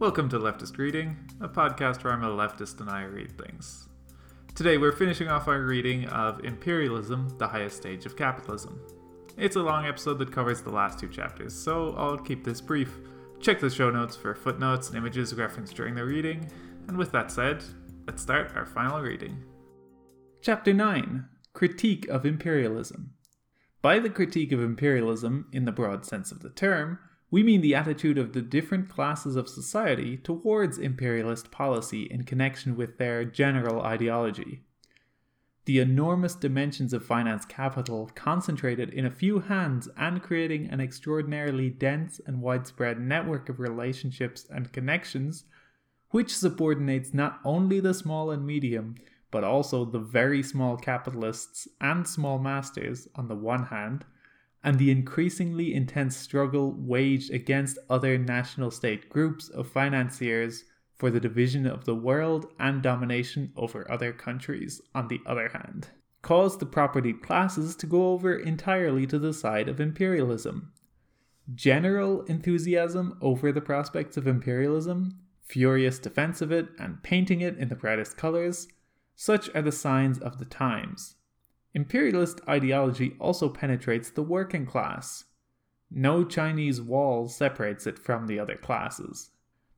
Welcome to Leftist Reading, a podcast where I'm a leftist and I read things. Today we're finishing off our reading of Imperialism, the Highest Stage of Capitalism. It's a long episode that covers the last two chapters, so I'll keep this brief. Check the show notes for footnotes and images referenced during the reading, and with that said, let's start our final reading. Chapter 9 Critique of Imperialism. By the critique of imperialism, in the broad sense of the term, we mean the attitude of the different classes of society towards imperialist policy in connection with their general ideology. The enormous dimensions of finance capital concentrated in a few hands and creating an extraordinarily dense and widespread network of relationships and connections, which subordinates not only the small and medium, but also the very small capitalists and small masters on the one hand and the increasingly intense struggle waged against other national state groups of financiers for the division of the world and domination over other countries, on the other hand, caused the propertied classes to go over entirely to the side of imperialism. General enthusiasm over the prospects of imperialism, furious defense of it, and painting it in the brightest colours, such are the signs of the times. Imperialist ideology also penetrates the working class. No Chinese wall separates it from the other classes.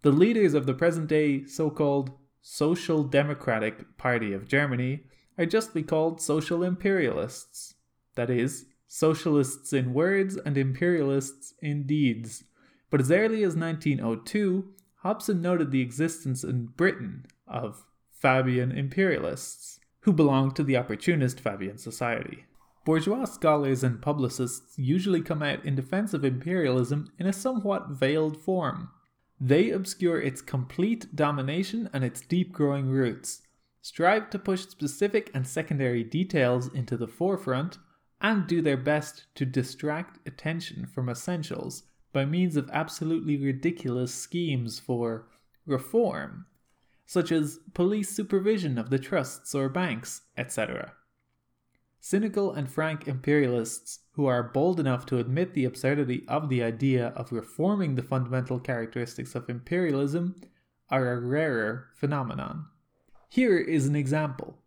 The leaders of the present day so called Social Democratic Party of Germany are justly called social imperialists. That is, socialists in words and imperialists in deeds. But as early as 1902, Hobson noted the existence in Britain of Fabian imperialists who belonged to the opportunist Fabian society. Bourgeois scholars and publicists usually come out in defense of imperialism in a somewhat veiled form. They obscure its complete domination and its deep growing roots, strive to push specific and secondary details into the forefront, and do their best to distract attention from essentials by means of absolutely ridiculous schemes for reform such as police supervision of the trusts or banks, etc. Cynical and frank imperialists who are bold enough to admit the absurdity of the idea of reforming the fundamental characteristics of imperialism are a rarer phenomenon. Here is an example.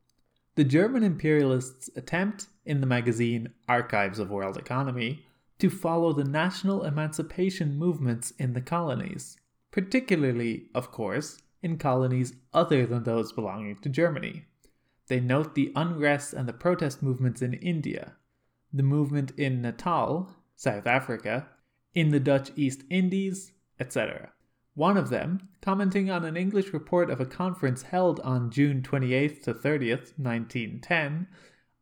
The German imperialists attempt, in the magazine Archives of World Economy, to follow the national emancipation movements in the colonies, particularly, of course, in colonies other than those belonging to Germany. They note the unrest and the protest movements in India, the movement in Natal, South Africa, in the Dutch East Indies, etc. One of them, commenting on an English report of a conference held on June 28th to 30th, 1910,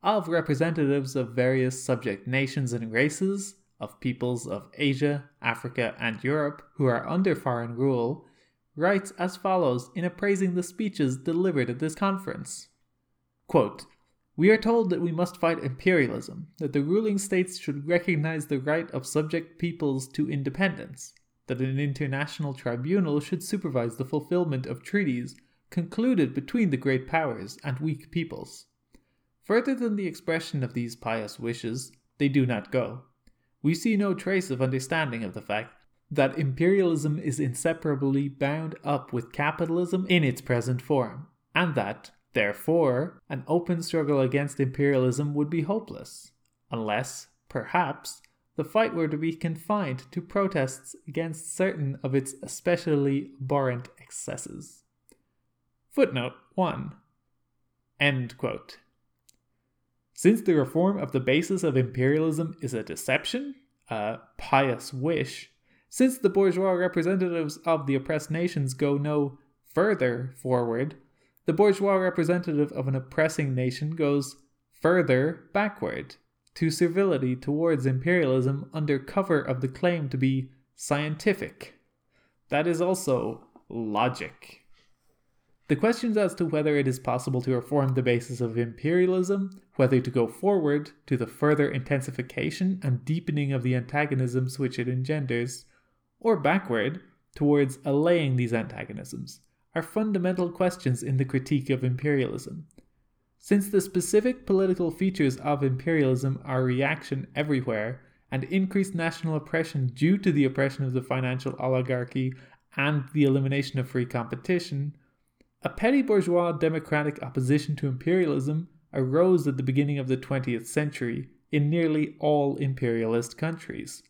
of representatives of various subject nations and races, of peoples of Asia, Africa, and Europe who are under foreign rule, writes as follows in appraising the speeches delivered at this conference Quote, We are told that we must fight imperialism, that the ruling states should recognize the right of subject peoples to independence, that an international tribunal should supervise the fulfillment of treaties concluded between the great powers and weak peoples. Further than the expression of these pious wishes, they do not go. We see no trace of understanding of the fact that imperialism is inseparably bound up with capitalism in its present form, and that, therefore, an open struggle against imperialism would be hopeless, unless, perhaps, the fight were to be confined to protests against certain of its especially abhorrent excesses. Footnote 1. End quote. Since the reform of the basis of imperialism is a deception, a pious wish, since the bourgeois representatives of the oppressed nations go no further forward, the bourgeois representative of an oppressing nation goes further backward to servility towards imperialism under cover of the claim to be scientific. That is also logic. The questions as to whether it is possible to reform the basis of imperialism, whether to go forward to the further intensification and deepening of the antagonisms which it engenders, or backward towards allaying these antagonisms are fundamental questions in the critique of imperialism. Since the specific political features of imperialism are reaction everywhere and increased national oppression due to the oppression of the financial oligarchy and the elimination of free competition, a petty bourgeois democratic opposition to imperialism arose at the beginning of the 20th century in nearly all imperialist countries.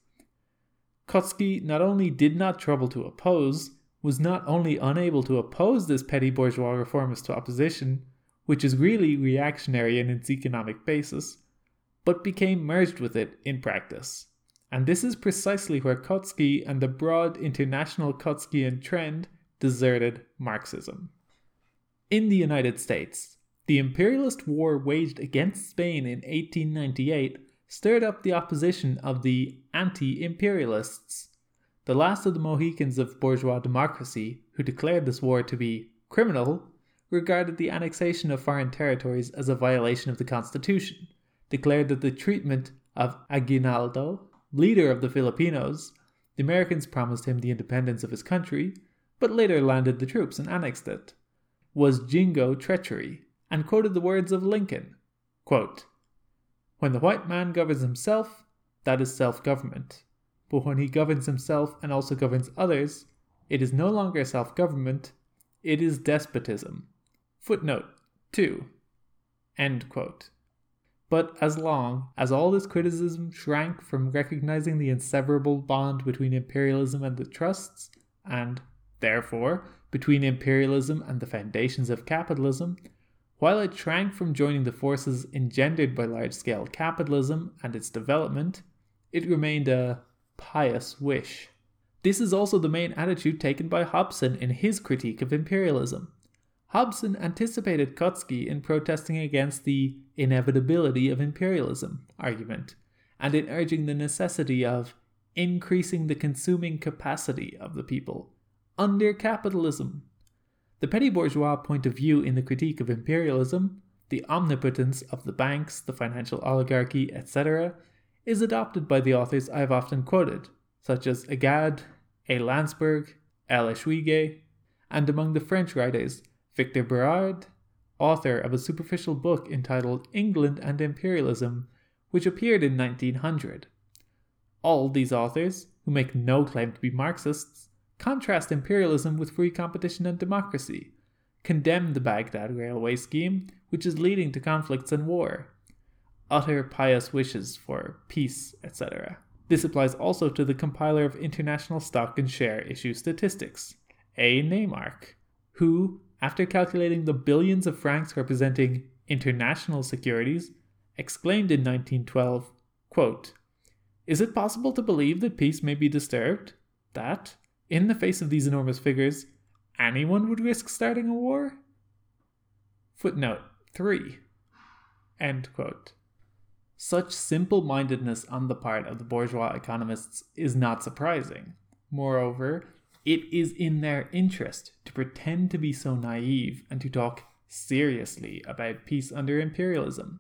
Kautsky not only did not trouble to oppose, was not only unable to oppose this petty bourgeois reformist opposition, which is really reactionary in its economic basis, but became merged with it in practice. And this is precisely where Kautsky and the broad international Kautskyan trend deserted Marxism. In the United States, the imperialist war waged against Spain in 1898 stirred up the opposition of the anti imperialists. The last of the Mohicans of bourgeois democracy, who declared this war to be criminal, regarded the annexation of foreign territories as a violation of the Constitution, declared that the treatment of Aguinaldo, leader of the Filipinos, the Americans promised him the independence of his country, but later landed the troops and annexed it, was jingo treachery, and quoted the words of Lincoln quote, When the white man governs himself, that is self government. But when he governs himself and also governs others, it is no longer self government, it is despotism. Footnote 2. End quote. But as long as all this criticism shrank from recognizing the inseverable bond between imperialism and the trusts, and, therefore, between imperialism and the foundations of capitalism, while it shrank from joining the forces engendered by large scale capitalism and its development, it remained a pious wish. This is also the main attitude taken by Hobson in his critique of imperialism. Hobson anticipated Kautsky in protesting against the inevitability of imperialism argument, and in urging the necessity of increasing the consuming capacity of the people under capitalism. The petty bourgeois point of view in the critique of imperialism, the omnipotence of the banks, the financial oligarchy, etc., is adopted by the authors I have often quoted, such as Agahd, A. Lansburgh, L. Eschwege, and among the French writers Victor Berard, author of a superficial book entitled England and Imperialism, which appeared in 1900. All these authors, who make no claim to be Marxists, contrast imperialism with free competition and democracy, condemn the Baghdad railway scheme, which is leading to conflicts and war, utter pious wishes for peace, etc. This applies also to the compiler of international stock and share issue statistics, A. Neymark, who, after calculating the billions of francs representing international securities, exclaimed in 1912, quote, Is it possible to believe that peace may be disturbed? That, in the face of these enormous figures, anyone would risk starting a war? Footnote 3. End quote. Such simple mindedness on the part of the bourgeois economists is not surprising. Moreover, it is in their interest to pretend to be so naive and to talk seriously about peace under imperialism.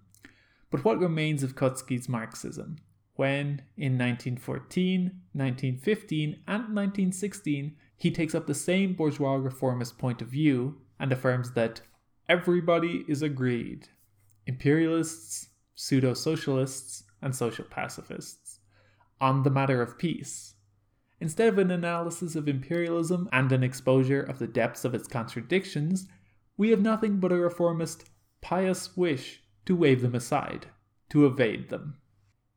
But what remains of Kautsky's Marxism when, in 1914, 1915, and 1916, he takes up the same bourgeois reformist point of view and affirms that everybody is agreed. Imperialists, pseudo socialists, and social pacifists. On the matter of peace. Instead of an analysis of imperialism and an exposure of the depths of its contradictions, we have nothing but a reformist, pious wish to wave them aside, to evade them.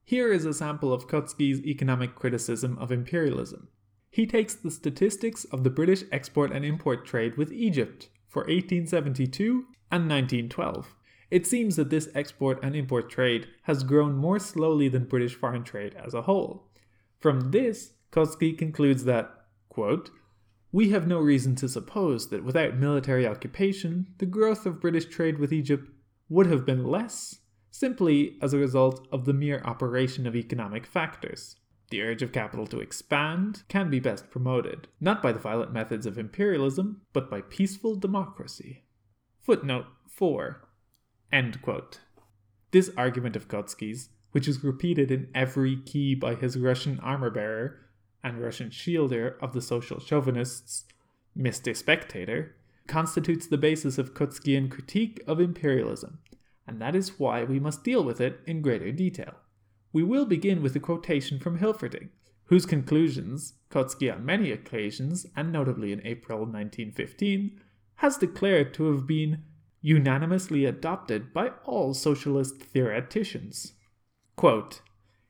Here is a sample of Kautsky's economic criticism of imperialism. He takes the statistics of the British export and import trade with Egypt for 1872 and 1912. It seems that this export and import trade has grown more slowly than British foreign trade as a whole. From this, Kautsky concludes that, quote, we have no reason to suppose that without military occupation, the growth of British trade with Egypt would have been less, simply as a result of the mere operation of economic factors. The urge of capital to expand can be best promoted, not by the violent methods of imperialism, but by peaceful democracy. Footnote 4. End quote. This argument of Kautsky's, which is repeated in every key by his Russian armor bearer, and Russian shielder of the social chauvinists, Mr. Spectator, constitutes the basis of Kautskyan critique of imperialism, and that is why we must deal with it in greater detail. We will begin with a quotation from Hilferding, whose conclusions Kautsky on many occasions, and notably in April 1915, has declared to have been unanimously adopted by all socialist theoreticians. Quote,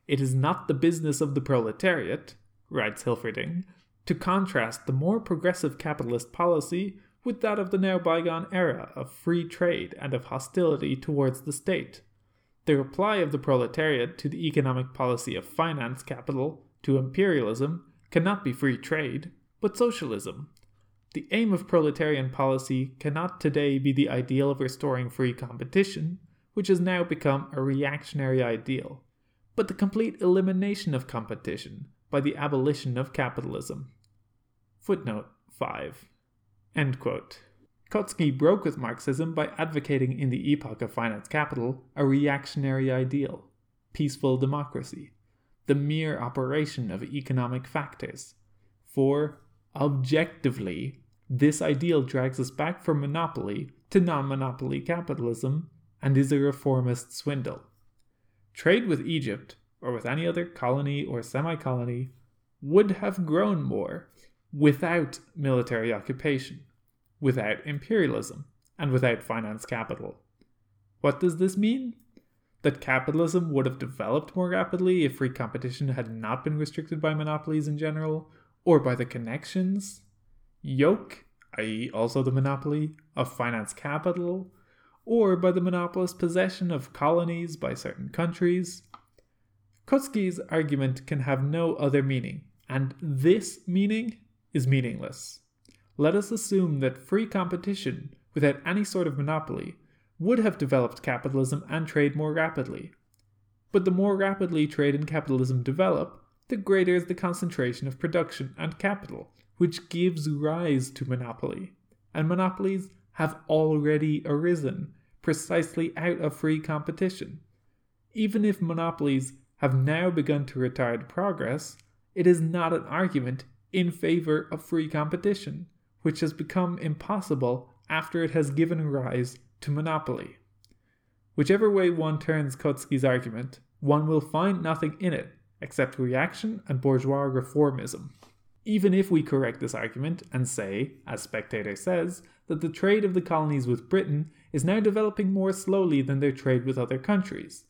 it is not the business of the proletariat, writes Hilferding, to contrast the more progressive capitalist policy with that of the now bygone era of free trade and of hostility towards the state. The reply of the proletariat to the economic policy of finance capital, to imperialism, cannot be free trade, but socialism. The aim of proletarian policy cannot today be the ideal of restoring free competition, which has now become a reactionary ideal, but the complete elimination of competition by the abolition of capitalism. Footnote 5. End quote. Kautsky broke with Marxism by advocating in the epoch of finance capital a reactionary ideal peaceful democracy the mere operation of economic factors. For, objectively, this ideal drags us back from monopoly to non monopoly capitalism and is a reformist swindle. Trade with Egypt, or with any other colony or semi colony, would have grown more without military occupation, without imperialism, and without finance capital. What does this mean? that capitalism would have developed more rapidly if free competition had not been restricted by monopolies in general, or by the connections, yoke, i.e., also the monopoly, of finance capital, or by the monopolist possession of colonies by certain countries. Kautsky's argument can have no other meaning, and this meaning is meaningless. Let us assume that free competition, without any sort of monopoly, would have developed capitalism and trade more rapidly. But the more rapidly trade and capitalism develop, the greater is the concentration of production and capital, which gives rise to monopoly. And monopolies have already arisen, precisely out of free competition. Even if monopolies have now begun to retard progress, it is not an argument in favor of free competition, which has become impossible after it has given rise to monopoly. Whichever way one turns Kautsky's argument, one will find nothing in it except reaction and bourgeois reformism. Even if we correct this argument and say, as Spectator says, that the trade of the colonies with Britain is now developing more slowly than their trade with other countries,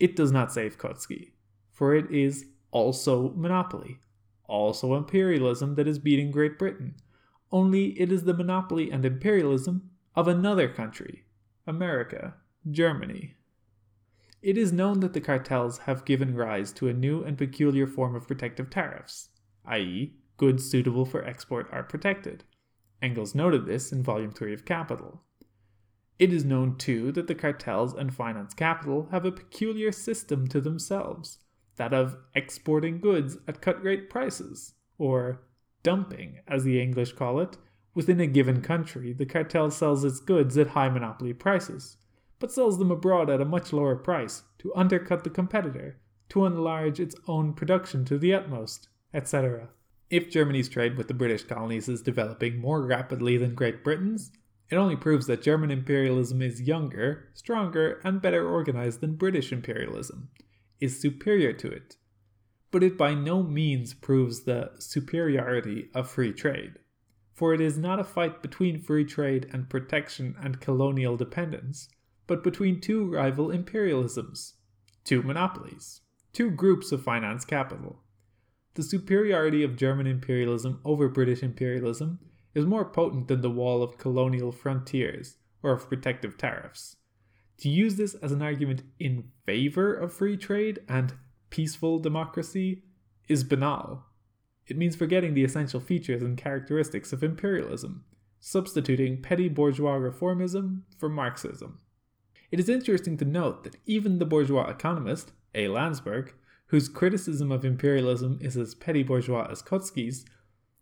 it does not save Kautsky, for it is also monopoly, also imperialism that is beating Great Britain, only it is the monopoly and imperialism of another country, America, Germany. It is known that the cartels have given rise to a new and peculiar form of protective tariffs, i.e., goods suitable for export are protected. Engels noted this in Volume 3 of Capital. It is known too that the cartels and finance capital have a peculiar system to themselves, that of exporting goods at cut rate prices, or dumping, as the English call it, Within a given country, the cartel sells its goods at high monopoly prices, but sells them abroad at a much lower price to undercut the competitor, to enlarge its own production to the utmost, etc. If Germany's trade with the British colonies is developing more rapidly than Great Britain's, it only proves that German imperialism is younger, stronger, and better organized than British imperialism, is superior to it. But it by no means proves the superiority of free trade for it is not a fight between free trade and protection and colonial dependence, but between two rival imperialisms, two monopolies, two groups of finance capital. The superiority of German imperialism over British imperialism is more potent than the wall of colonial frontiers or of protective tariffs. To use this as an argument in favor of free trade and peaceful democracy is banal it means forgetting the essential features and characteristics of imperialism, substituting petty bourgeois reformism for Marxism. It is interesting to note that even the bourgeois economist, A. Lansburgh, whose criticism of imperialism is as petty bourgeois as Kautsky's,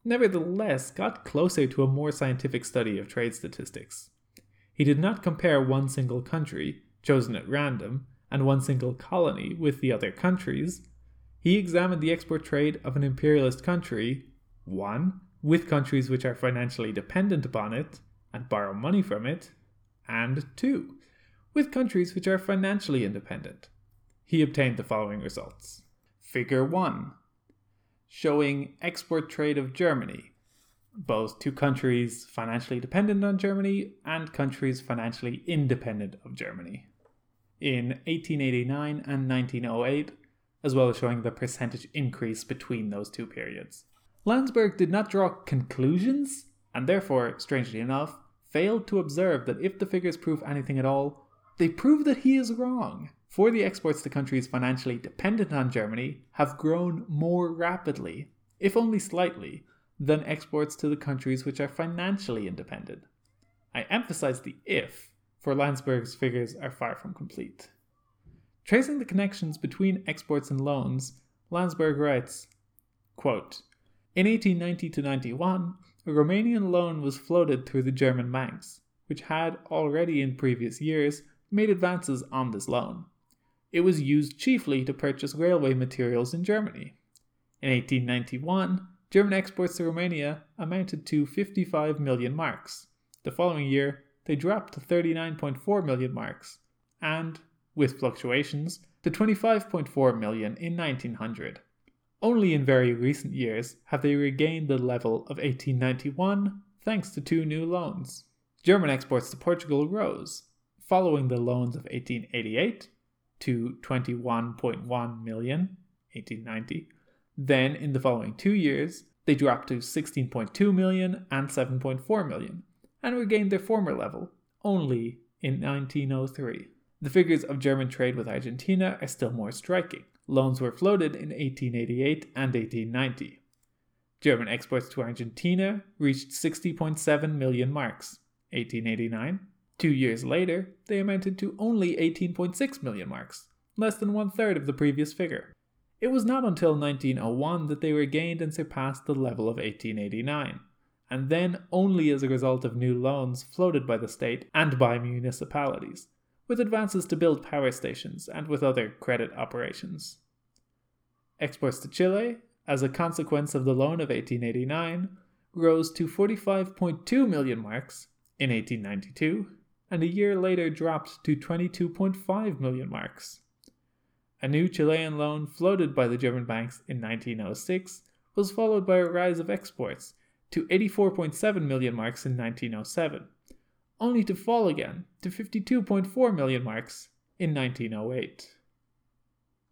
nevertheless got closer to a more scientific study of trade statistics. He did not compare one single country, chosen at random, and one single colony with the other countries, he examined the export trade of an imperialist country, 1. with countries which are financially dependent upon it and borrow money from it, and 2. with countries which are financially independent. He obtained the following results. Figure 1. showing export trade of Germany, both two countries financially dependent on Germany and countries financially independent of Germany. In 1889 and 1908, as well as showing the percentage increase between those two periods. Lansburgh did not draw conclusions, and therefore, strangely enough, failed to observe that if the figures prove anything at all, they prove that he is wrong. For the exports to countries financially dependent on Germany have grown more rapidly, if only slightly, than exports to the countries which are financially independent. I emphasize the if, for Lansburgh's figures are far from complete. Tracing the connections between exports and loans, Lansburgh writes quote, In 1890 to 91, a Romanian loan was floated through the German banks, which had already in previous years made advances on this loan. It was used chiefly to purchase railway materials in Germany. In 1891, German exports to Romania amounted to 55 million marks. The following year, they dropped to 39.4 million marks, and with fluctuations, to 25.4 million in 1900. Only in very recent years have they regained the level of 1891 thanks to two new loans. German exports to Portugal rose, following the loans of 1888 to 21.1 million 1890. Then in the following 2 years, they dropped to 16.2 million and 7.4 million and regained their former level only in 1903. The figures of German trade with Argentina are still more striking. Loans were floated in 1888 and 1890. German exports to Argentina reached 60.7 million marks, 1889. Two years later, they amounted to only 18.6 million marks, less than one third of the previous figure. It was not until 1901 that they regained and surpassed the level of 1889, and then only as a result of new loans floated by the state and by municipalities with advances to build power stations and with other credit operations. Exports to Chile, as a consequence of the loan of 1889, rose to 45.2 million marks in 1892 and a year later dropped to 22.5 million marks. A new Chilean loan floated by the German banks in 1906 was followed by a rise of exports to 84.7 million marks in 1907 only to fall again to 52.4 million marks in 1908.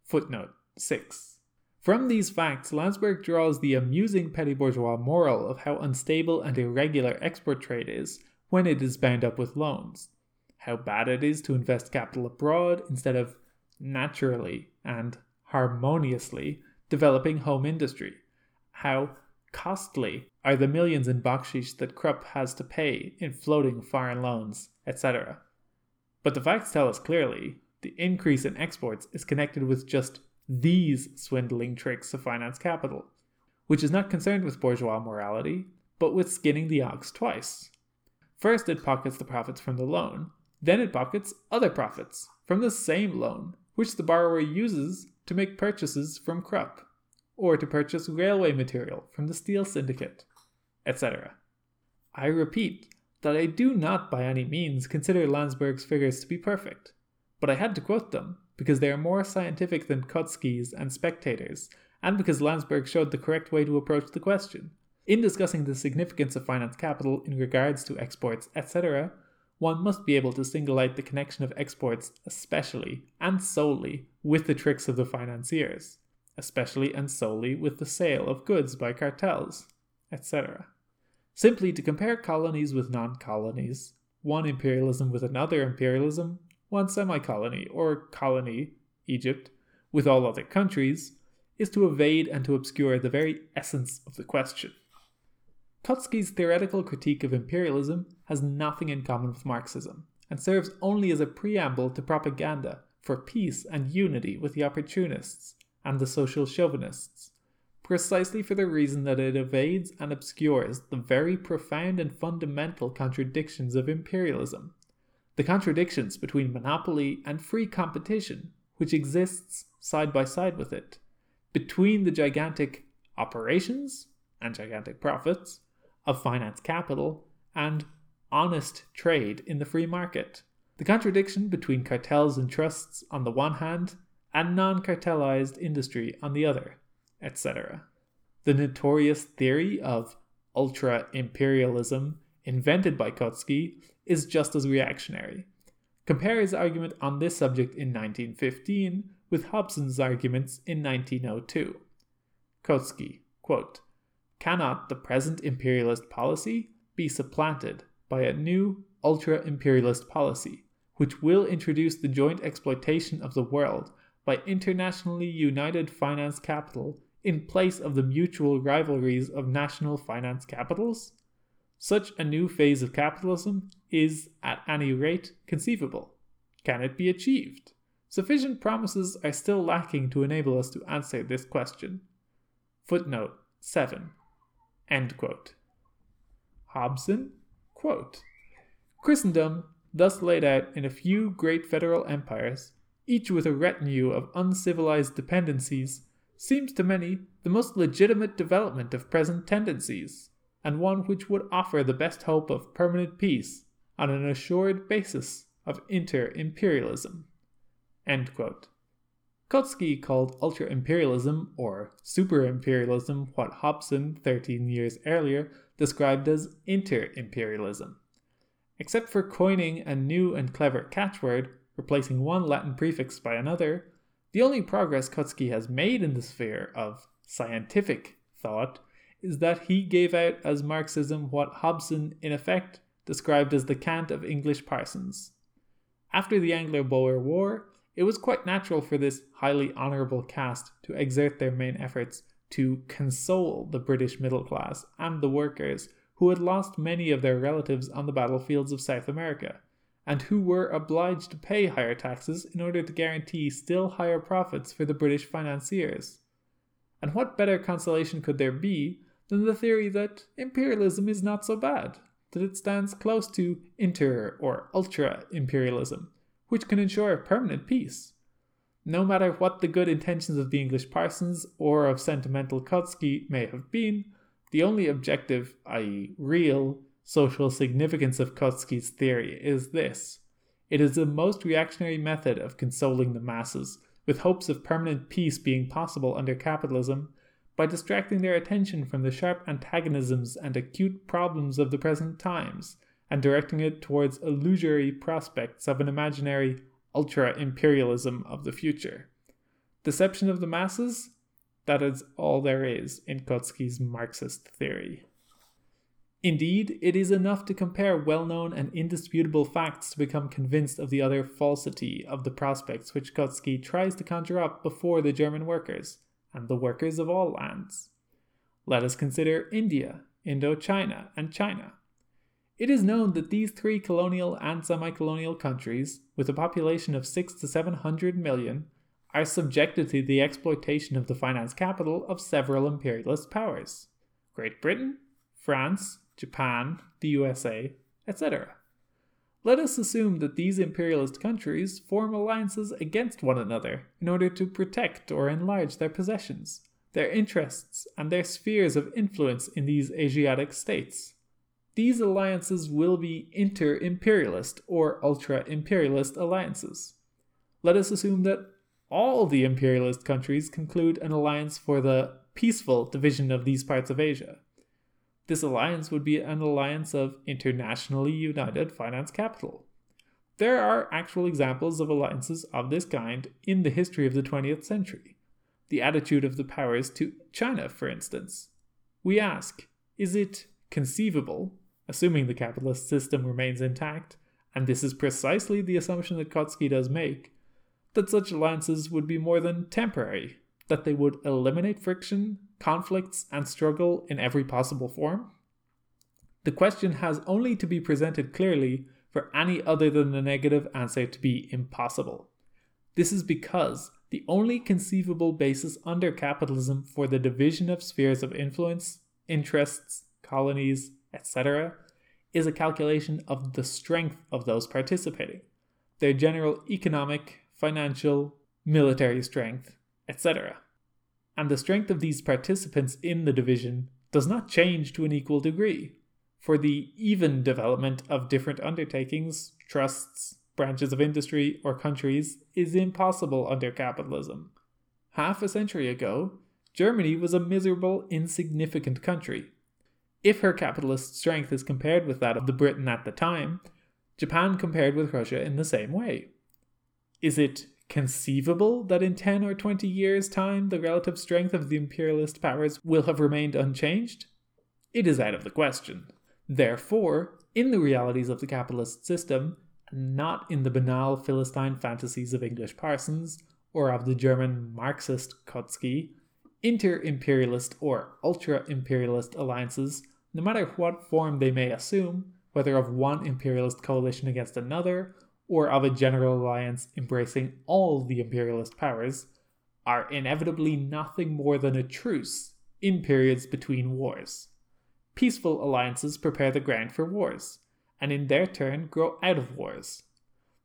Footnote 6. From these facts, Lansburgh draws the amusing petty bourgeois moral of how unstable and irregular export trade is when it is bound up with loans, how bad it is to invest capital abroad instead of naturally and harmoniously developing home industry, how costly are the millions in bakshish that Krupp has to pay in floating foreign loans, etc. But the facts tell us clearly the increase in exports is connected with just these swindling tricks of finance capital, which is not concerned with bourgeois morality, but with skinning the ox twice. First, it pockets the profits from the loan, then, it pockets other profits from the same loan, which the borrower uses to make purchases from Krupp or to purchase railway material from the steel syndicate, etc. I repeat that I do not by any means consider Lansburgh's figures to be perfect, but I had to quote them because they are more scientific than Kautsky's and Spectator's, and because Lansburgh showed the correct way to approach the question. In discussing the significance of finance capital in regards to exports, etc., one must be able to single out the connection of exports, especially and solely, with the tricks of the financiers especially and solely with the sale of goods by cartels, etc. Simply to compare colonies with non colonies, one imperialism with another imperialism, one semi colony or colony, Egypt, with all other countries, is to evade and to obscure the very essence of the question. Kautsky's theoretical critique of imperialism has nothing in common with Marxism and serves only as a preamble to propaganda for peace and unity with the opportunists and the social chauvinists, precisely for the reason that it evades and obscures the very profound and fundamental contradictions of imperialism, the contradictions between monopoly and free competition, which exists side by side with it, between the gigantic operations and gigantic profits of finance capital and honest trade in the free market. The contradiction between cartels and trusts on the one hand and non cartelized industry on the other, etc. the notorious theory of ultra imperialism invented by Kautsky is just as reactionary. Compare his argument on this subject in 1915 with Hobson's arguments in 1902. Kautsky, quote, Cannot the present imperialist policy be supplanted by a new ultra imperialist policy, which will introduce the joint exploitation of the world by internationally united finance capital in place of the mutual rivalries of national finance capitals? Such a new phase of capitalism is, at any rate, conceivable. Can it be achieved? Sufficient promises are still lacking to enable us to answer this question. Footnote 7. End quote. Hobson, quote, Christendom, thus laid out in a few great federal empires, each with a retinue of uncivilized dependencies, seems to many the most legitimate development of present tendencies, and one which would offer the best hope of permanent peace on an assured basis of inter imperialism. Kautsky called ultra imperialism or super imperialism what Hobson, 13 years earlier, described as inter imperialism. Except for coining a new and clever catchword, replacing one Latin prefix by another, the only progress Kautsky has made in the sphere of scientific thought is that he gave out as Marxism what Hobson, in effect, described as the cant of English parsons. After the Anglo Boer War, it was quite natural for this highly honourable caste to exert their main efforts to console the British middle class and the workers who had lost many of their relatives on the battlefields of South America and who were obliged to pay higher taxes in order to guarantee still higher profits for the British financiers. And what better consolation could there be than the theory that imperialism is not so bad, that it stands close to inter or ultra imperialism, which can ensure permanent peace? No matter what the good intentions of the English parsons or of sentimental Kautsky may have been, the only objective, i.e., real, social significance of Kautsky's theory is this it is the most reactionary method of consoling the masses, with hopes of permanent peace being possible under capitalism, by distracting their attention from the sharp antagonisms and acute problems of the present times, and directing it towards illusory prospects of an imaginary ultra imperialism of the future. Deception of the masses? That is all there is in Kautsky's Marxist theory. Indeed, it is enough to compare well known and indisputable facts to become convinced of the utter falsity of the prospects which Kautsky tries to conjure up before the German workers, and the workers of all lands. Let us consider India, Indochina, and China. It is known that these three colonial and semi colonial countries, with a population of 6 to 700 million, are subjected to the exploitation of the finance capital of several imperialist powers Great Britain, France, Japan, the USA, etc. Let us assume that these imperialist countries form alliances against one another in order to protect or enlarge their possessions, their interests, and their spheres of influence in these Asiatic states. These alliances will be inter imperialist or ultra imperialist alliances. Let us assume that all the imperialist countries conclude an alliance for the peaceful division of these parts of Asia. This alliance would be an alliance of internationally united finance capital. There are actual examples of alliances of this kind in the history of the 20th century. The attitude of the powers to China, for instance. We ask, is it conceivable, assuming the capitalist system remains intact, and this is precisely the assumption that Kautsky does make, that such alliances would be more than temporary, that they would eliminate friction, conflicts, and struggle in every possible form? The question has only to be presented clearly for any other than the negative answer to be impossible. This is because the only conceivable basis under capitalism for the division of spheres of influence, interests, colonies, etc., is a calculation of the strength of those participating, their general economic, financial, military strength, etc and the strength of these participants in the division does not change to an equal degree. For the even development of different undertakings, trusts, branches of industry, or countries is impossible under capitalism. Half a century ago, Germany was a miserable, insignificant country. If her capitalist strength is compared with that of the Britain at the time, Japan compared with Russia in the same way. Is it conceivable that in 10 or 20 years' time the relative strength of the imperialist powers will have remained unchanged? It is out of the question. Therefore, in the realities of the capitalist system, not in the banal Philistine fantasies of English parsons or of the German Marxist Kautsky, inter imperialist or ultra imperialist alliances, no matter what form they may assume, whether of one imperialist coalition against another or of a general alliance embracing all the imperialist powers, are inevitably nothing more than a truce in periods between wars. Peaceful alliances prepare the ground for wars, and in their turn grow out of wars.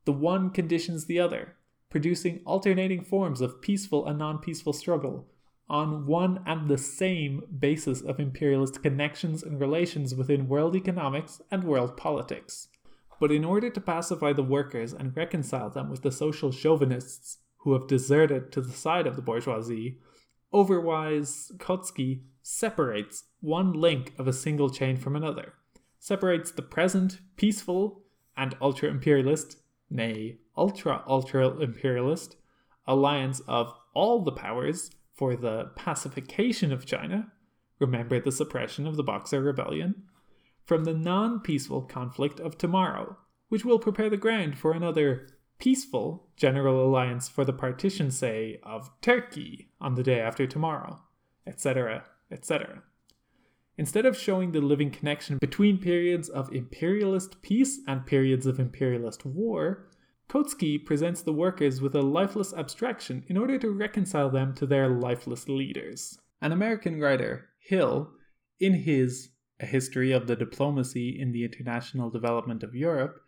The one conditions the other, producing alternating forms of peaceful and non peaceful struggle on one and the same basis of imperialist connections and relations within world economics and world politics. But in order to pacify the workers and reconcile them with the social chauvinists who have deserted to the side of the bourgeoisie, Overwise Kautsky separates one link of a single chain from another, separates the present peaceful and ultra imperialist, nay, ultra ultra imperialist, alliance of all the powers for the pacification of China, remember the suppression of the Boxer Rebellion, from the non peaceful conflict of tomorrow, which will prepare the ground for another peaceful general alliance for the partition, say, of Turkey on the day after tomorrow, etc., etc. Instead of showing the living connection between periods of imperialist peace and periods of imperialist war, Kautsky presents the workers with a lifeless abstraction in order to reconcile them to their lifeless leaders. An American writer, Hill, in his A History of the Diplomacy in the International Development of Europe,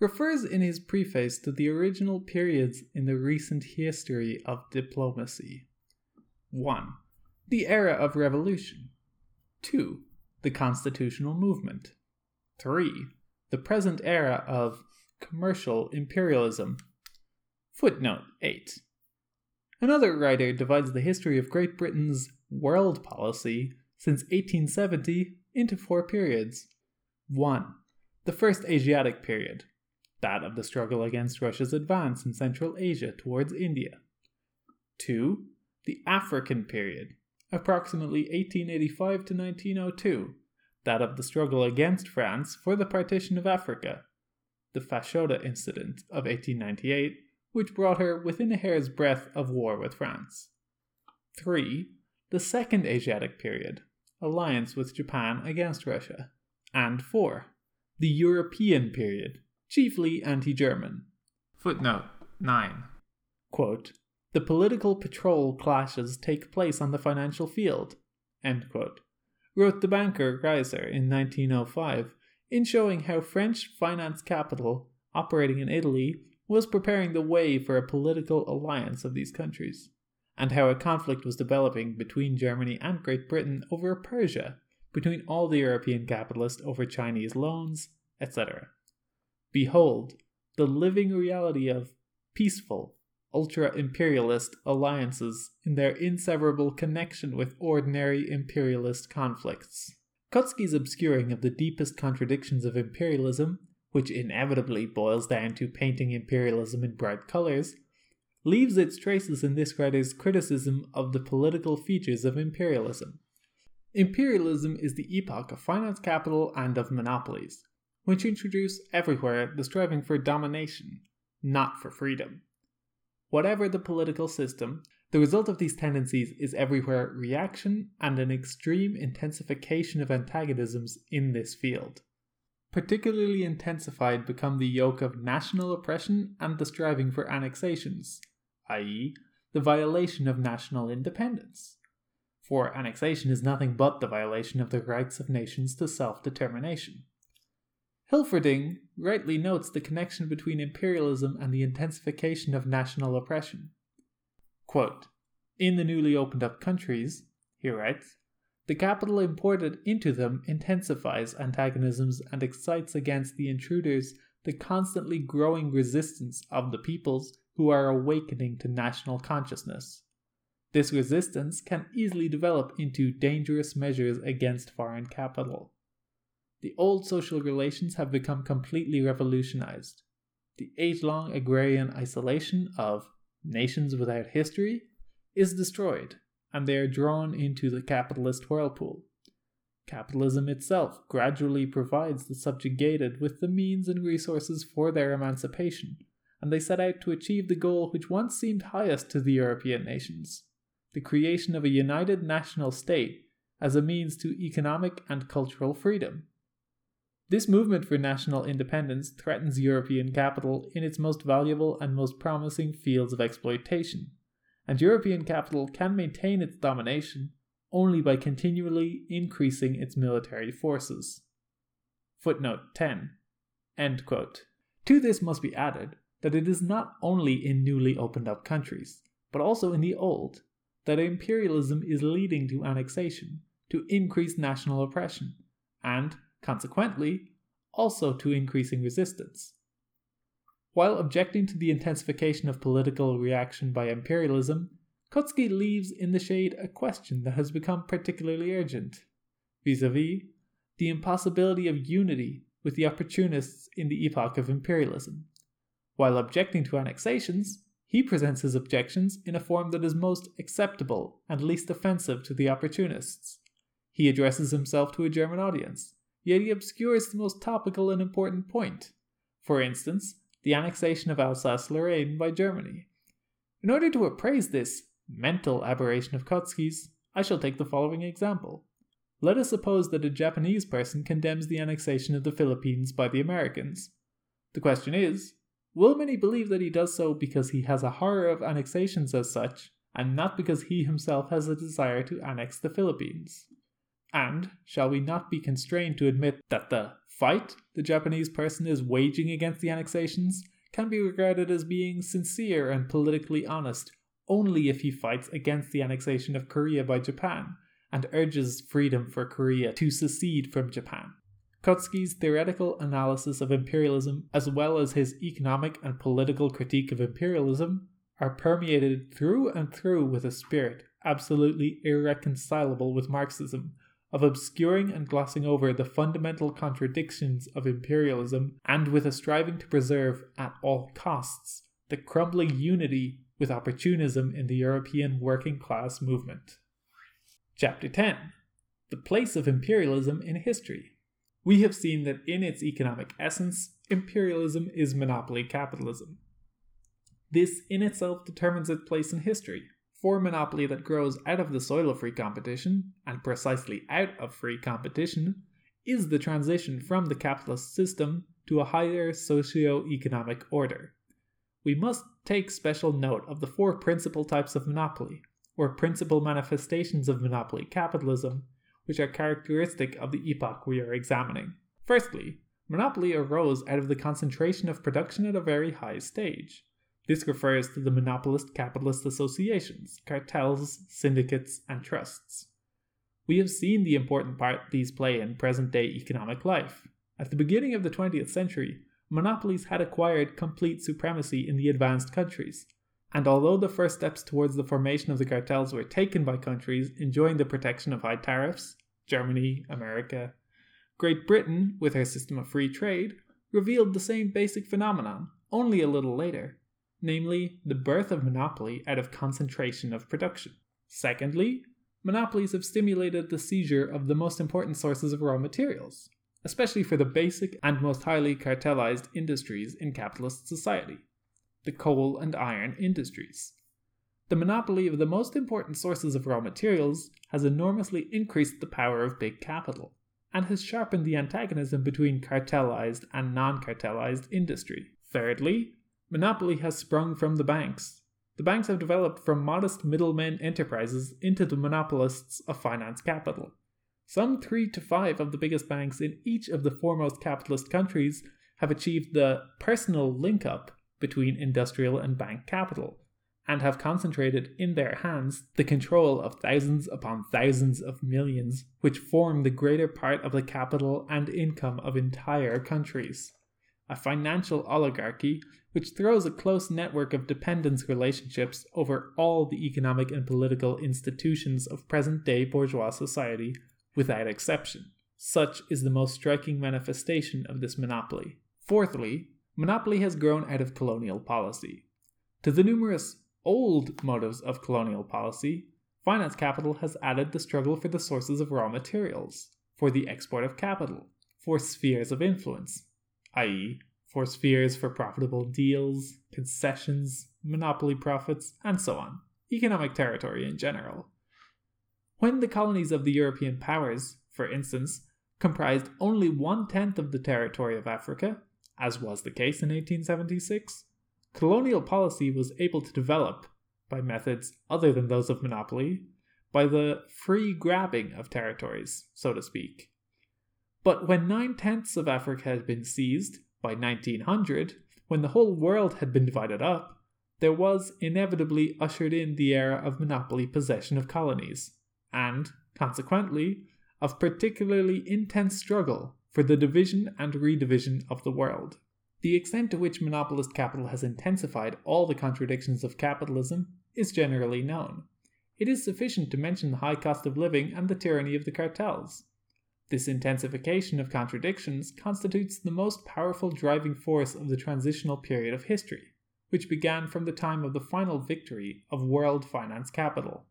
refers in his preface to the original periods in the recent history of diplomacy. 1. The era of revolution. 2. The constitutional movement. 3. The present era of commercial imperialism. Footnote 8. Another writer divides the history of Great Britain's world policy since 1870 into four periods. 1. The First Asiatic Period, that of the struggle against Russia's advance in Central Asia towards India. 2. The African Period, approximately 1885 to 1902, that of the struggle against France for the partition of Africa the Fashoda incident of 1898, which brought her within a hair's breadth of war with France. 3. The Second Asiatic Period, alliance with Japan against Russia. And 4. The European Period, chiefly anti German. Footnote 9. Quote, the political patrol clashes take place on the financial field, wrote the banker Reiser in 1905 in showing how French finance capital, operating in Italy, was preparing the way for a political alliance of these countries, and how a conflict was developing between Germany and Great Britain over Persia, between all the European capitalists over Chinese loans, etc. Behold, the living reality of peaceful, ultra imperialist alliances in their inseparable connection with ordinary imperialist conflicts. Kautsky's obscuring of the deepest contradictions of imperialism, which inevitably boils down to painting imperialism in bright colors, leaves its traces in this writer's criticism of the political features of imperialism. Imperialism is the epoch of finance capital and of monopolies, which introduce everywhere the striving for domination, not for freedom. Whatever the political system, the result of these tendencies is everywhere reaction and an extreme intensification of antagonisms in this field. Particularly intensified become the yoke of national oppression and the striving for annexations, i.e., the violation of national independence. For annexation is nothing but the violation of the rights of nations to self determination. Hilferding rightly notes the connection between imperialism and the intensification of national oppression. Quote, in the newly opened up countries, he writes, the capital imported into them intensifies antagonisms and excites against the intruders the constantly growing resistance of the peoples who are awakening to national consciousness. This resistance can easily develop into dangerous measures against foreign capital. The old social relations have become completely revolutionized. The age long agrarian isolation of nations without history is destroyed, and they are drawn into the capitalist whirlpool. Capitalism itself gradually provides the subjugated with the means and resources for their emancipation, and they set out to achieve the goal which once seemed highest to the European nations the creation of a united national state as a means to economic and cultural freedom. This movement for national independence threatens European capital in its most valuable and most promising fields of exploitation, and European capital can maintain its domination only by continually increasing its military forces. Footnote 10. End quote. To this must be added that it is not only in newly opened up countries, but also in the old, that imperialism is leading to annexation, to increased national oppression, and, consequently, also to increasing resistance. While objecting to the intensification of political reaction by imperialism, Kautsky leaves in the shade a question that has become particularly urgent vis a vis the impossibility of unity with the opportunists in the epoch of imperialism. While objecting to annexations, he presents his objections in a form that is most acceptable and least offensive to the opportunists. He addresses himself to a German audience, yet he obscures the most topical and important point. For instance, the annexation of Alsace Lorraine by Germany. In order to appraise this mental aberration of Kautsky's, I shall take the following example. Let us suppose that a Japanese person condemns the annexation of the Philippines by the Americans. The question is will many believe that he does so because he has a horror of annexations as such, and not because he himself has a desire to annex the Philippines? And shall we not be constrained to admit that the fight the Japanese person is waging against the annexations can be regarded as being sincere and politically honest only if he fights against the annexation of Korea by Japan and urges freedom for Korea to secede from Japan. Kautsky's theoretical analysis of imperialism, as well as his economic and political critique of imperialism, are permeated through and through with a spirit absolutely irreconcilable with Marxism, of obscuring and glossing over the fundamental contradictions of imperialism, and with a striving to preserve, at all costs, the crumbling unity with opportunism in the European working class movement. Chapter 10 The Place of Imperialism in History. We have seen that in its economic essence, imperialism is monopoly capitalism. This in itself determines its place in history, for monopoly that grows out of the soil of free competition, and precisely out of free competition, is the transition from the capitalist system to a higher socio economic order we must take special note of the four principal types of monopoly, or principal manifestations of monopoly capitalism, which are characteristic of the epoch we are examining. Firstly, monopoly arose out of the concentration of production at a very high stage. This refers to the monopolist capitalist associations, cartels, syndicates, and trusts. We have seen the important part these play in present day economic life. At the beginning of the 20th century, monopolies had acquired complete supremacy in the advanced countries. And although the first steps towards the formation of the cartels were taken by countries enjoying the protection of high tariffs Germany, America Great Britain, with her system of free trade, revealed the same basic phenomenon, only a little later, namely, the birth of monopoly out of concentration of production. Secondly, monopolies have stimulated the seizure of the most important sources of raw materials, especially for the basic and most highly cartelized industries in capitalist society the coal and iron industries. The monopoly of the most important sources of raw materials has enormously increased the power of big capital, and has sharpened the antagonism between cartelized and non cartelized industry. Thirdly, monopoly has sprung from the banks. The banks have developed from modest middlemen enterprises into the monopolists of finance capital. Some three to five of the biggest banks in each of the foremost capitalist countries have achieved the personal link up between industrial and bank capital, and have concentrated in their hands the control of thousands upon thousands of millions, which form the greater part of the capital and income of entire countries. A financial oligarchy which throws a close network of dependence relationships over all the economic and political institutions of present day bourgeois society without exception. Such is the most striking manifestation of this monopoly. Fourthly, monopoly has grown out of colonial policy. To the numerous old motives of colonial policy, finance capital has added the struggle for the sources of raw materials, for the export of capital, for spheres of influence, i.e., for spheres for profitable deals, concessions, monopoly profits, and so on, economic territory in general. When the colonies of the European powers, for instance, comprised only one tenth of the territory of Africa, as was the case in 1876, colonial policy was able to develop, by methods other than those of monopoly, by the free grabbing of territories, so to speak. But when nine tenths of Africa had been seized, by 1900, when the whole world had been divided up, there was inevitably ushered in the era of monopoly possession of colonies, and, consequently, of particularly intense struggle for the division and redivision of the world. The extent to which monopolist capital has intensified all the contradictions of capitalism is generally known. It is sufficient to mention the high cost of living and the tyranny of the cartels. This intensification of contradictions constitutes the most powerful driving force of the transitional period of history, which began from the time of the final victory of world finance capital.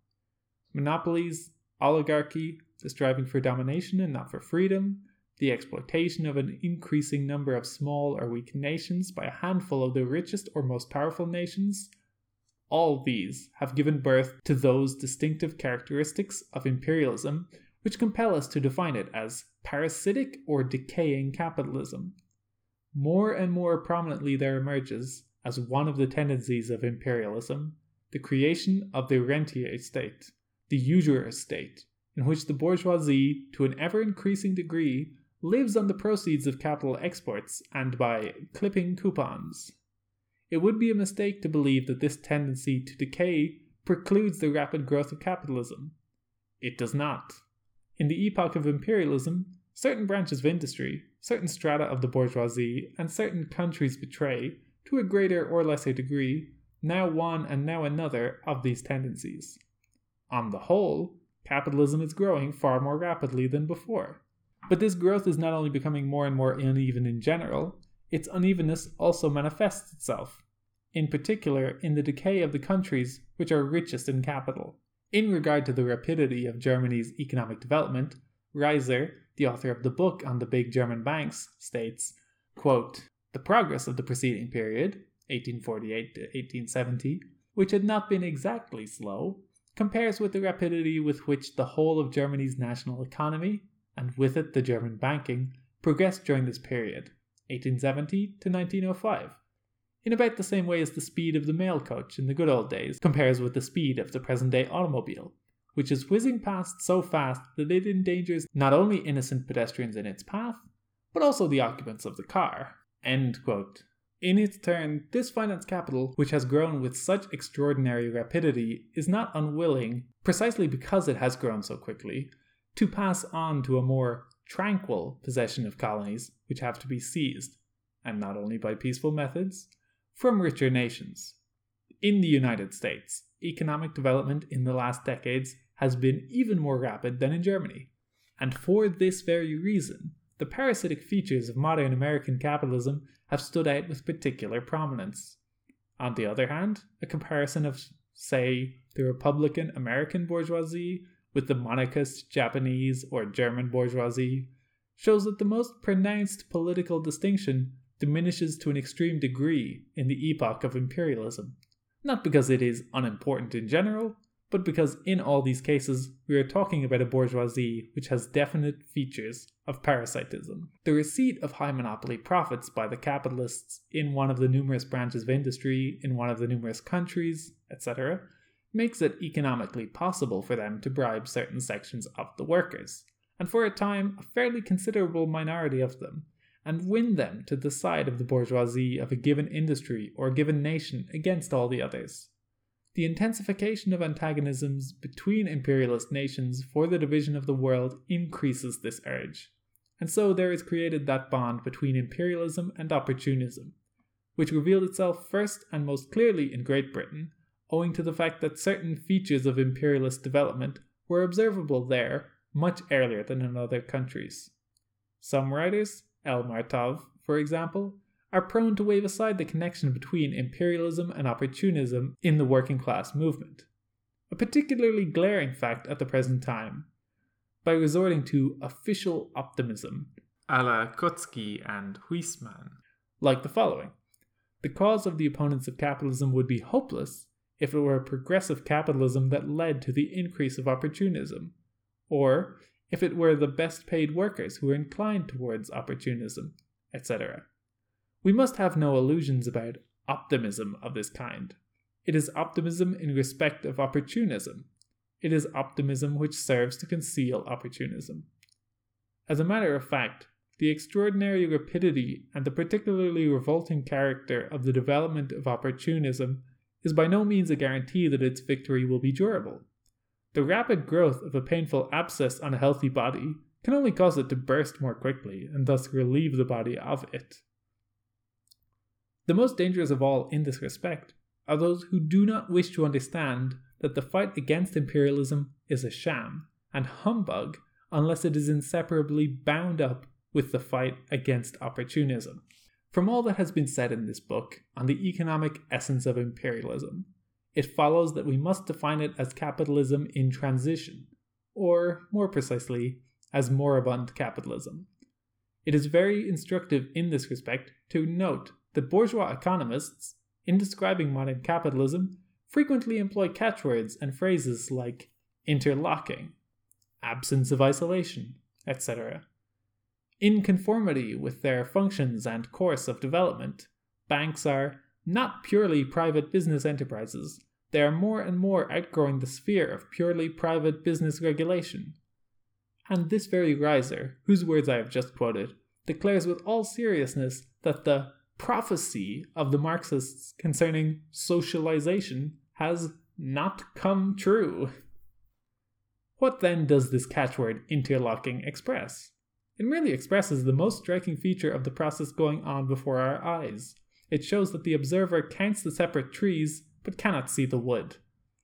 Monopolies, oligarchy, the striving for domination and not for freedom, the exploitation of an increasing number of small or weak nations by a handful of the richest or most powerful nations, all these have given birth to those distinctive characteristics of imperialism which compel us to define it as parasitic or decaying capitalism. More and more prominently, there emerges, as one of the tendencies of imperialism, the creation of the rentier state, the usurer state, in which the bourgeoisie, to an ever increasing degree, lives on the proceeds of capital exports and by clipping coupons. It would be a mistake to believe that this tendency to decay precludes the rapid growth of capitalism. It does not. In the epoch of imperialism, certain branches of industry, certain strata of the bourgeoisie, and certain countries betray, to a greater or lesser degree, now one and now another of these tendencies. On the whole, capitalism is growing far more rapidly than before. But this growth is not only becoming more and more uneven in general, its unevenness also manifests itself, in particular in the decay of the countries which are richest in capital. In regard to the rapidity of Germany's economic development, Riesser, the author of the book on the big German banks, states, quote, The progress of the preceding period, 1848 to 1870, which had not been exactly slow, compares with the rapidity with which the whole of Germany's national economy, and with it the German banking, progressed during this period, 1870 to 1905 in about the same way as the speed of the mail coach in the good old days compares with the speed of the present day automobile, which is whizzing past so fast that it endangers not only innocent pedestrians in its path, but also the occupants of the car. In its turn, this finance capital, which has grown with such extraordinary rapidity, is not unwilling, precisely because it has grown so quickly, to pass on to a more tranquil possession of colonies which have to be seized, and not only by peaceful methods, from richer nations. In the United States, economic development in the last decades has been even more rapid than in Germany. And for this very reason, the parasitic features of modern American capitalism have stood out with particular prominence. On the other hand, a comparison of, say, the Republican American bourgeoisie with the monarchist Japanese or German bourgeoisie shows that the most pronounced political distinction diminishes to an extreme degree in the epoch of imperialism. Not because it is unimportant in general, but because in all these cases we are talking about a bourgeoisie which has definite features of parasitism. The receipt of high monopoly profits by the capitalists in one of the numerous branches of industry in one of the numerous countries, etc., makes it economically possible for them to bribe certain sections of the workers, and for a time a fairly considerable minority of them, and win them to the side of the bourgeoisie of a given industry or a given nation against all the others. The intensification of antagonisms between imperialist nations for the division of the world increases this urge, and so there is created that bond between imperialism and opportunism, which revealed itself first and most clearly in Great Britain, owing to the fact that certain features of imperialist development were observable there much earlier than in other countries. Some writers, L. Martov, for example, are prone to wave aside the connection between imperialism and opportunism in the working class movement, a particularly glaring fact at the present time, by resorting to official optimism, a la Kautsky and Huysmans, like the following The cause of the opponents of capitalism would be hopeless if it were progressive capitalism that led to the increase of opportunism, or if it were the best paid workers who were inclined towards opportunism, etc. We must have no illusions about optimism of this kind. It is optimism in respect of opportunism. It is optimism which serves to conceal opportunism. As a matter of fact, the extraordinary rapidity and the particularly revolting character of the development of opportunism is by no means a guarantee that its victory will be durable. The rapid growth of a painful abscess on a healthy body can only cause it to burst more quickly and thus relieve the body of it. The most dangerous of all in this respect are those who do not wish to understand that the fight against imperialism is a sham and humbug unless it is inseparably bound up with the fight against opportunism. From all that has been said in this book on the economic essence of imperialism, it follows that we must define it as capitalism in transition, or more precisely, as moribund capitalism. It is very instructive in this respect to note that bourgeois economists, in describing modern capitalism, frequently employ catchwords and phrases like interlocking, absence of isolation, etc. In conformity with their functions and course of development, banks are not purely private business enterprises, they are more and more outgrowing the sphere of purely private business regulation. And this very Riesser, whose words I have just quoted, declares with all seriousness that the prophecy of the Marxists concerning socialization has not come true. What then does this catchword interlocking express? It merely expresses the most striking feature of the process going on before our eyes. It shows that the observer counts the separate trees but cannot see the wood.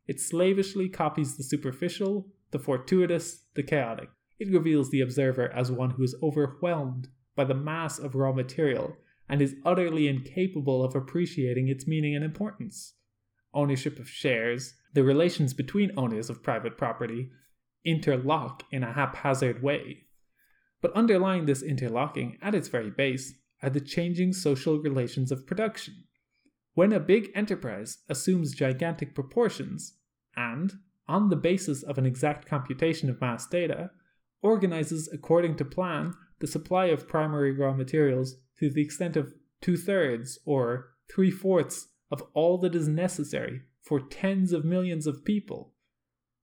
It slavishly copies the superficial, the fortuitous, the chaotic. It reveals the observer as one who is overwhelmed by the mass of raw material and is utterly incapable of appreciating its meaning and importance. Ownership of shares, the relations between owners of private property, interlock in a haphazard way. But underlying this interlocking at its very base are the changing social relations of production. When a big enterprise assumes gigantic proportions and, on the basis of an exact computation of mass data, organizes according to plan the supply of primary raw materials to the extent of two thirds or three fourths of all that is necessary for tens of millions of people.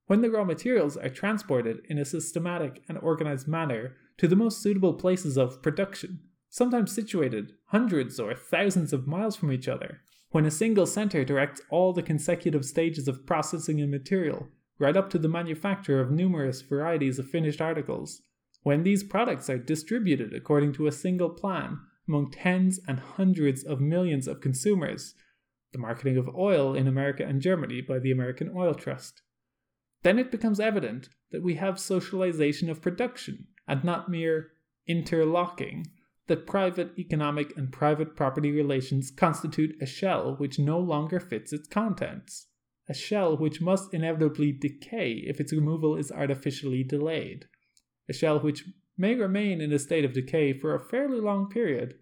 When the raw materials are transported in a systematic and organized manner to the most suitable places of production, sometimes situated hundreds or thousands of miles from each other, when a single center directs all the consecutive stages of processing a material, right up to the manufacture of numerous varieties of finished articles, when these products are distributed according to a single plan among tens and hundreds of millions of consumers, the marketing of oil in America and Germany by the American Oil Trust. Then it becomes evident that we have socialization of production and not mere interlocking, that private economic and private property relations constitute a shell which no longer fits its contents, a shell which must inevitably decay if its removal is artificially delayed, a shell which may remain in a state of decay for a fairly long period,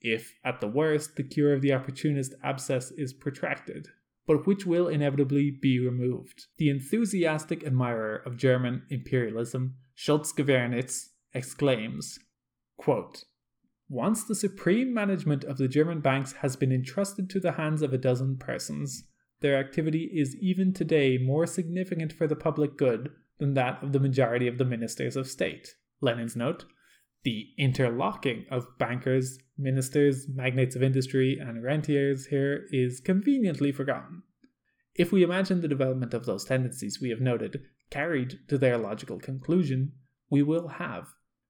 if, at the worst, the cure of the opportunist abscess is protracted, but which will inevitably be removed. The enthusiastic admirer of German imperialism, Schulze-Gaevernitz, exclaims quote, Once the supreme management of the German banks has been entrusted to the hands of a dozen persons, their activity is even today more significant for the public good than that of the majority of the ministers of state. Lenin's note, the interlocking of bankers, ministers, magnates of industry, and rentiers here is conveniently forgotten. If we imagine the development of those tendencies we have noted carried to their logical conclusion, we will have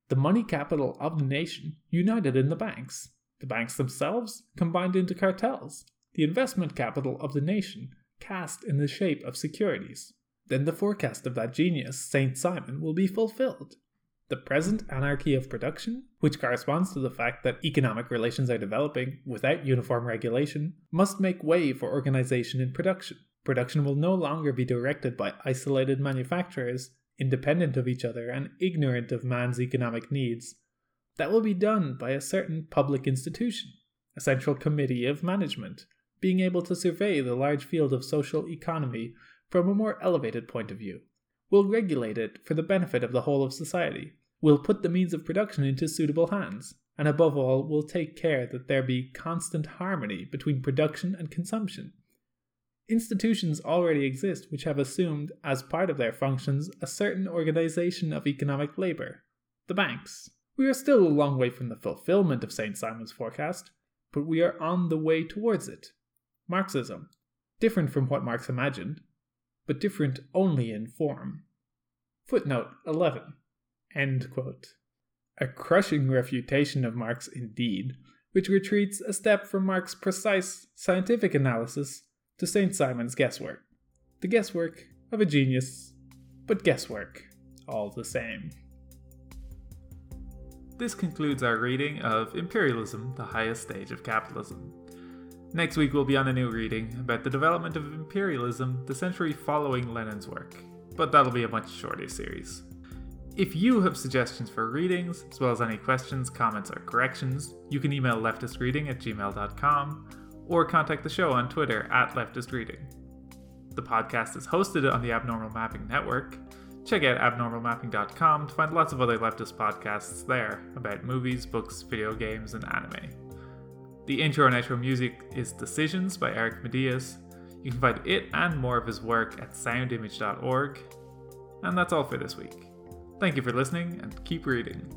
The money capital of the nation united in the banks. The banks themselves combined into cartels. The investment capital of the nation cast in the shape of securities. Then the forecast of that genius, St. Simon, will be fulfilled. The present anarchy of production, which corresponds to the fact that economic relations are developing without uniform regulation, must make way for organization in production. Production will no longer be directed by isolated manufacturers, independent of each other and ignorant of man's economic needs. That will be done by a certain public institution, a central committee of management, being able to survey the large field of social economy from a more elevated point of view. We'll regulate it for the benefit of the whole of society. We'll put the means of production into suitable hands, and above all, we'll take care that there be constant harmony between production and consumption. Institutions already exist which have assumed, as part of their functions, a certain organization of economic labor the banks. We are still a long way from the fulfillment of St. Simon's forecast, but we are on the way towards it. Marxism, different from what Marx imagined, but different only in form. Footnote 11. End quote. A crushing refutation of Marx indeed, which retreats a step from Marx's precise scientific analysis to St. Simon's guesswork. The guesswork of a genius, but guesswork all the same. This concludes our reading of Imperialism, the Highest Stage of Capitalism. Next week, we'll be on a new reading about the development of imperialism the century following Lenin's work, but that'll be a much shorter series. If you have suggestions for readings, as well as any questions, comments, or corrections, you can email leftistreading at gmail.com or contact the show on Twitter at leftistreading. The podcast is hosted on the Abnormal Mapping Network. Check out abnormalmapping.com to find lots of other leftist podcasts there about movies, books, video games, and anime. The intro and outro music is Decisions by Eric Matyas. You can find it and more of his work at soundimage.org. And that's all for this week. Thank you for listening and keep reading.